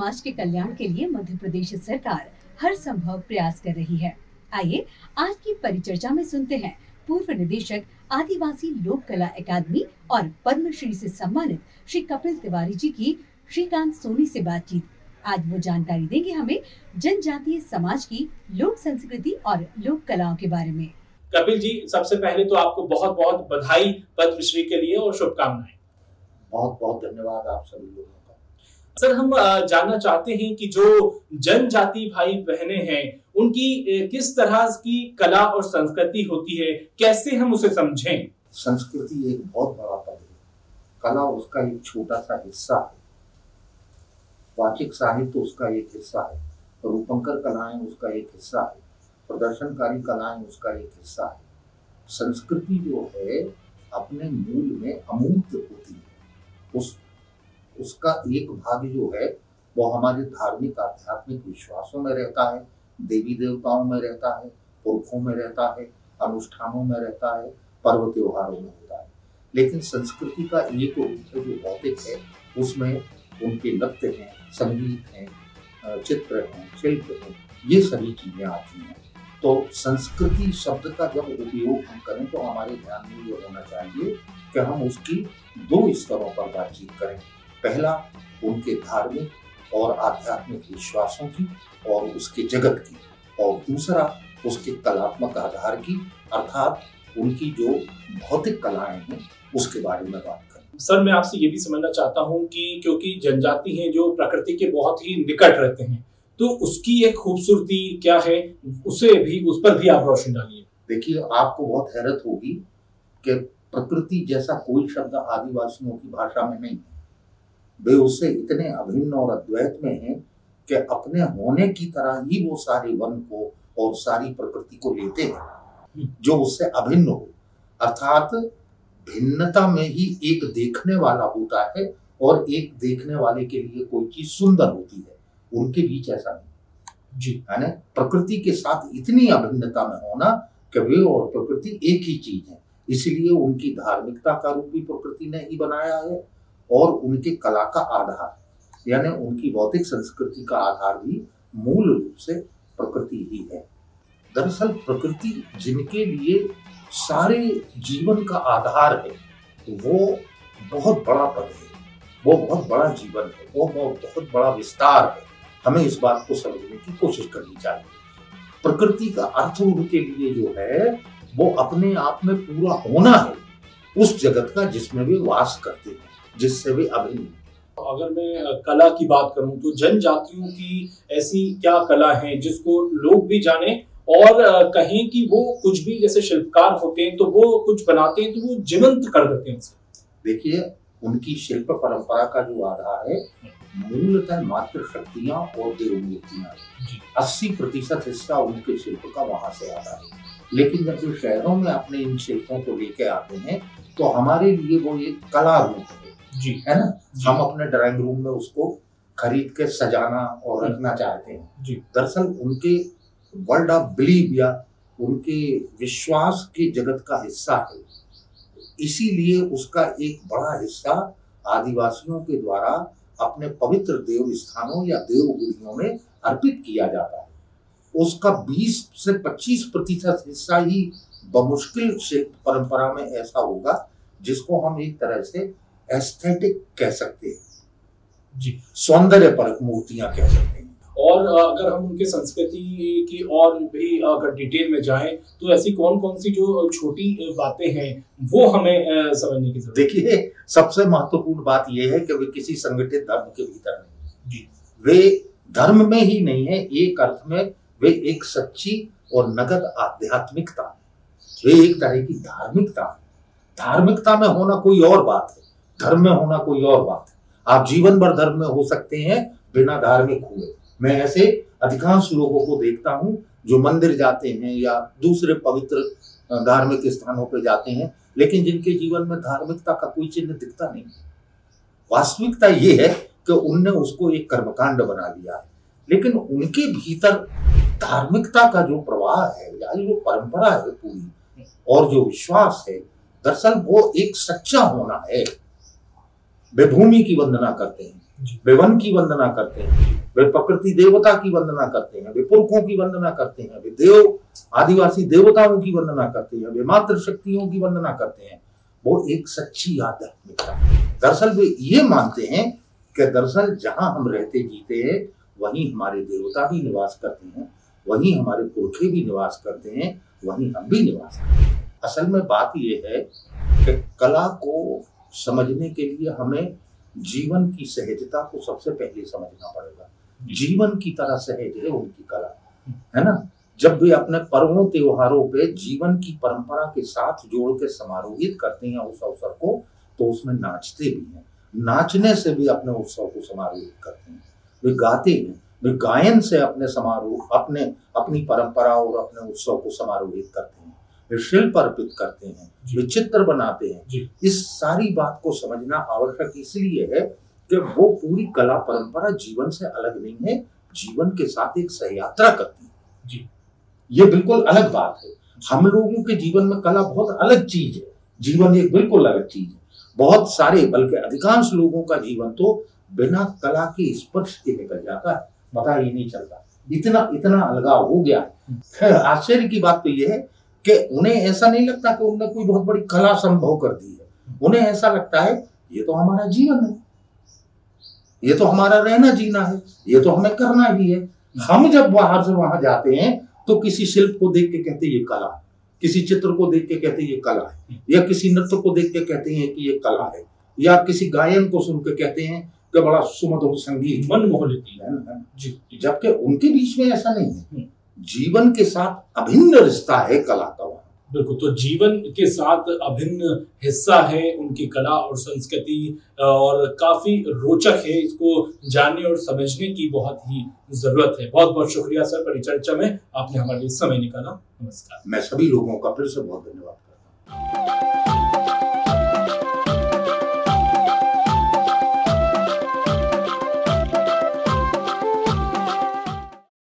समाज के कल्याण के लिए मध्य प्रदेश सरकार हर संभव प्रयास कर रही है। आइए आज की परिचर्चा में सुनते हैं पूर्व निदेशक आदिवासी लोक कला अकादमी और पद्मश्री से सम्मानित श्री कपिल तिवारी जी की श्रीकांत सोनी से बातचीत। आज वो जानकारी देंगे हमें जनजातीय समाज की लोक संस्कृति और लोक कलाओं के बारे में। कपिल जी सबसे पहले तो आपको बहुत बहुत बधाई पद्मश्री के लिए और शुभकामनाएँ। बहुत बहुत धन्यवाद आप सभी लोगों का सर हम जानना चाहते हैं कि जो जनजाति भाई बहने हैं, उनकी किस तरह की कला और संस्कृति होती है? कैसे हम उसे समझें? संस्कृति एक बहुत बड़ा पद है। कला उसका एक छोटा सा हिस्सा है। वाचिक साहित्य तो उसका एक हिस्सा है। रूपंकर कलाएँ उसका एक हिस्सा है। प्रदर्शनकारी कलाएँ उसका एक हिस्सा है। संस्कृति जो है, अपने मूल में अमूर्त होती है। उस उसका एक भाग जो है, वो हमारे धार्मिक, आध्यात्मिक विश्वासों में रहता है, देवी देवताओं में रहता है पुरखों में रहता है, अनुष्ठानों में रहता है, पर्व त्योहारों में होता है। लेकिन संस्कृति का एक है जो भौतिक है, उसमें उनके नृत्य हैं, संगीत हैं चित्र हैं, शिल्प हैं, ये सभी चीज़ें आती हैं। तो संस्कृति शब्द का जब उपयोग हम करें तो हमारे ध्यान में ये होना चाहिए कि हम उसकी दो स्तरों पर बातचीत करें। पहला उनके धार्मिक और आध्यात्मिक विश्वासों की और उसके जगत की और दूसरा उसके कलात्मक आधार की अर्थात उनकी जो भौतिक कलाएँ हैं उसके बारे में बात करें। सर मैं आपसे ये भी समझना चाहता हूँ कि क्योंकि जनजाति हैं जो प्रकृति के बहुत ही निकट रहते हैं तो उसकी एक खूबसूरती क्या है? उसे भी उस पर भी आप रोशनी डालिए। देखिए आपको बहुत हैरत होगी कि प्रकृति जैसा कोई शब्द आदिवासियों की भाषा में नहीं है। वे उससे इतने अभिन्न और अद्वैत में हैं कि अपने होने की तरह ही वो सारे वन को और सारी प्रकृति को लेते हैं। जो उससे अभिन्न हो। अर्थात भिन्नता में ही एक देखने वाला होता है और एक देखने वाले के लिए कोई चीज़ सुंदर होती है। उनके बीच ऐसा नहीं। जी। है ना प्रकृति के साथ इतनी अभिन्नता में होना कि वे और प्रकृति एक ही चीज़ है। इसलिए उनकी धार्मिकता का रूप भी प्रकृति ने ही बनाया है और उनके कला का आधार, यानी उनकी भौतिक संस्कृति का आधार भी मूल रूप से प्रकृति ही है। दरअसल प्रकृति जिनके लिए सारे जीवन का आधार है तो वो बहुत बड़ा पद है। वो बहुत बड़ा जीवन है, वो बहुत बड़ा विस्तार है। हमें इस बात को समझने की कोशिश करनी चाहिए। प्रकृति का अर्थ उनके लिए जो है, वो अपने आप में पूरा होना है, उस जगत का जिसमें वे वास करते हैं। जिससे वे अभिन्न अगर मैं कला की बात करूँ तो जनजातियों की ऐसी क्या कला है जिसको लोग भी जाने और कहें कि वो कुछ भी जैसे शिल्पकार होते हैं तो वो कुछ बनाते हैं तो वो जीवंत कर देते हैं देखिए उनकी शिल्प परंपरा का जो आधार है मूलतः मात्र शक्तियाँ और देव मूर्तियाँ अस्सी प्रतिशत हिस्सा उनके शिल्प का वहाँ से आता है। लेकिन जब जो शहरों में अपने इन शिल्पों को लेकर आते हैं तो हमारे लिए वो एक कला रूप है। जी। है ना? हम अपने ड्राइंग रूम में उसको खरीद के सजाना और रखना चाहते हैं। जी। दरअसल उनके वर्ल्ड ऑफ़ बिलीव या उनके विश्वास के जगत का हिस्सा है। इसीलिए उसका एक बड़ा हिस्सा आदिवासियों के द्वारा अपने पवित्र देव स्थानों या देव गुड़ियों में अर्पित किया जाता है। उसका 20 से 25 प्रतिशत हिस्सा ही बमुश्किल शिल्प परंपरा में ऐसा होगा जिसको हम एक तरह से एस्थेटिक कह सकते हैं। जी। सौंदर्य परक मूर्तियाँ कह सकते हैं। और अगर हम उनके संस्कृति की और भी अगर डिटेल में जाएँ तो ऐसी कौन कौन सी जो छोटी बातें हैं वो हमें समझने की ज़रूरत देखिए सबसे महत्वपूर्ण बात यह है कि वे किसी संगठित धर्म के भीतर नहीं जी। वे धर्म में ही नहीं है एक अर्थ में वे एक सच्ची और नगद आध्यात्मिकता वे एक तरह की धार्मिकता धार्मिकता में होना कोई और बात है। धर्म में होना कोई और बात है। आप जीवन भर धर्म में हो सकते हैं, बिना धार्मिक हुए। मैं ऐसे अधिकांश लोगों को देखता हूँ जो मंदिर जाते हैं या दूसरे पवित्र धार्मिक स्थानों पर जाते हैं, लेकिन जिनके जीवन में धार्मिकता का कोई चिन्ह दिखता नहीं वास्तविकता ये है कि उनने उसको एक कर्मकांड बना लिया है। लेकिन उनके भीतर धार्मिकता का जो प्रवाह है या जो परंपरा है पूरी, और जो विश्वास है, दरअसल वो एक सच्चा होना है। वे भूमि की वंदना करते हैं वे वन की वंदना करते हैं वे प्रकृति देवता की वंदना करते हैं वे पुरखों की वंदना करते हैं वे देव आदिवासी देवताओं की वंदना करते हैं वे मातृ शक्तियों की वंदना करते हैं। वो एक सच्ची आध्यात्मिकता दरअसल वे ये मानते हैं कि दरअसल जहाँ हम रहते जीते हैं वहीं हमारे देवता भी निवास करते हैं वहीं हमारे पुरखे भी निवास करते हैं वहीं हम भी निवास करते हैं। असल में बात यह है कि कला को समझने के लिए हमें जीवन की सहजता को सबसे पहले समझना पड़ेगा। जीवन की तरह सहज है उनकी कला है ना? जब वे अपने पर्वों त्योहारों पे जीवन की परंपरा के साथ जोड़ के समारोहित करते हैं उस अवसर को तो उसमें नाचते भी हैं। नाचने से भी अपने उत्सव को समारोहित करते हैं। वे गाते हैं। वे गायन से अपने समारोह अपने अपनी परंपरा और अपने उत्सव को समारोहित करते हैं। शिल्प अर्पित करते हैं विचित्र बनाते हैं। इस सारी बात को समझना आवश्यक इसलिए है कि वो पूरी कला परंपरा जीवन से अलग नहीं है जीवन के साथ एक सहयात्रा करती है। जी। ये बिल्कुल अलग बात है। हम लोगों के जीवन में कला बहुत अलग चीज़ है। जीवन एक बिल्कुल अलग चीज़ है। बहुत सारे बल्कि अधिकांश लोगों का जीवन तो बिना कला के स्पर्श के निकल जाता है। पता ही नहीं चलता। इतना इतना अलगाव हो गया है। आश्चर्य की बात तो यह है कि उन्हें ऐसा नहीं लगता कि उन्होंने कोई बहुत बड़ी कला संभव कर दी है। उन्हें ऐसा लगता है ये तो हमारा जीवन है। ये तो हमारा रहना जीना है। ये तो हमें करना ही है। हम जब बाहर से वहाँ जाते हैं तो किसी शिल्प को देख के कहते ये कला है। किसी चित्र को देख के कहते ये कला है। या किसी नृत्य को देख के कहते हैं कि ये कला है। या किसी गायन को सुन के कहते हैं कि बड़ा सुमधुर संगीत। मन मोह लेती है जबकि उनके बीच में ऐसा नहीं है। हम्म। जीवन के साथ अभिन्न रिश्ता है कला का वहाँ। बिल्कुल तो जीवन के साथ अभिन्न हिस्सा है उनकी कला और संस्कृति और काफ़ी रोचक है। इसको जानने और समझने की बहुत ही ज़रूरत है। बहुत बहुत शुक्रिया सर परिचर्चा में। आपने हमारे लिए समय निकाला। नमस्कार। मैं सभी लोगों का फिर से बहुत धन्यवाद करता हूँ।